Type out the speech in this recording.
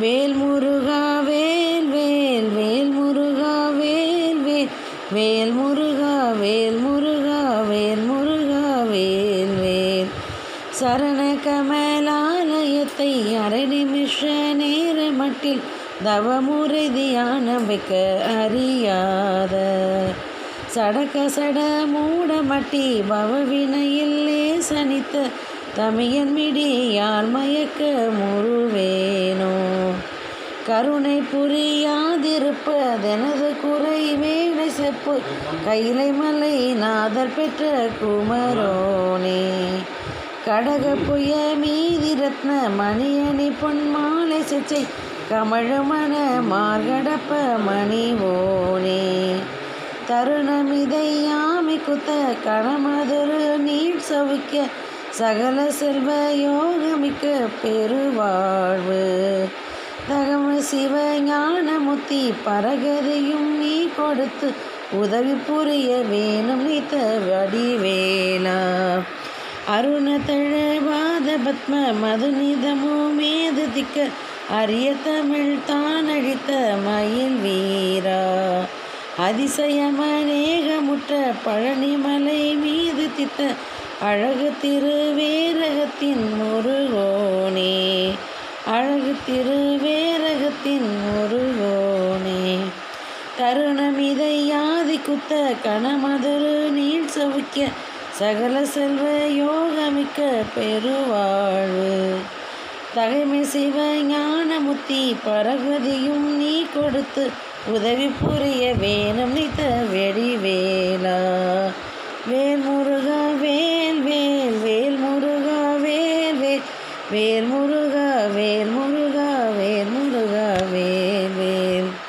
வேல் முருகா வேல் வேல் வேல் முருகா வேல் வேல். வேல் முருகா வேல் முருகா வேல் முருகா வேல் வேல். சரண கமலாலயத்தை அரை நிமிஷ நேர மட்டில் தவமுறை தியானம் வைக்க அறியாத. சடக்க சட மூட மட்டி பவவினையில்லே சனித்த தமியன் மிடியால் மயக்க முருவேனோ. கருணை புரியாதிருப்பதெனது குறை வேலை செப்பு. கைலை மலை நாதர் பெற்ற குமரோனே. கடக புய மீதி ரத்ன மணியணி பொன்மாலை சிச்சை. கமழமன மார்கடப்ப மணிவோனே. தருணமிதை யாமி குத்த கணமதுரு நீர் சவிக்க. சகல செல்வ யோகமிக்க பெருவாழ்வு. தகம சிவஞான முத்தி பரகதையும் நீ கொடுத்து உதவி புரிய வேணும் நீத்த வடிவேலா. அருண தழவாத பத்ம மதுநிதமோ மேது திக்க அரிய தமிழ் தான் அழித்த மயில் வீரா. அதிசயமநேகமுற்ற பழனிமலை மீது தித்த அழகு திருவேரகத்தின் முருகோனே. அழகு திருவேரகத்தின் ஒருவோனே தருணமிதை யாதி குத்த கணமதுரு நீள் சவுக்க சகல செல்வ யோகமிக்க பெருவாழ்வு. தகைமை சிவ ஞானமுத்தி பரகதியும் நீ கொடுத்து உதவி புரிய வேணும் நித்த வெடிவேலா. வேல்முருகா வேல் வேல் வேல் முருகா வேல் வேல் வேல்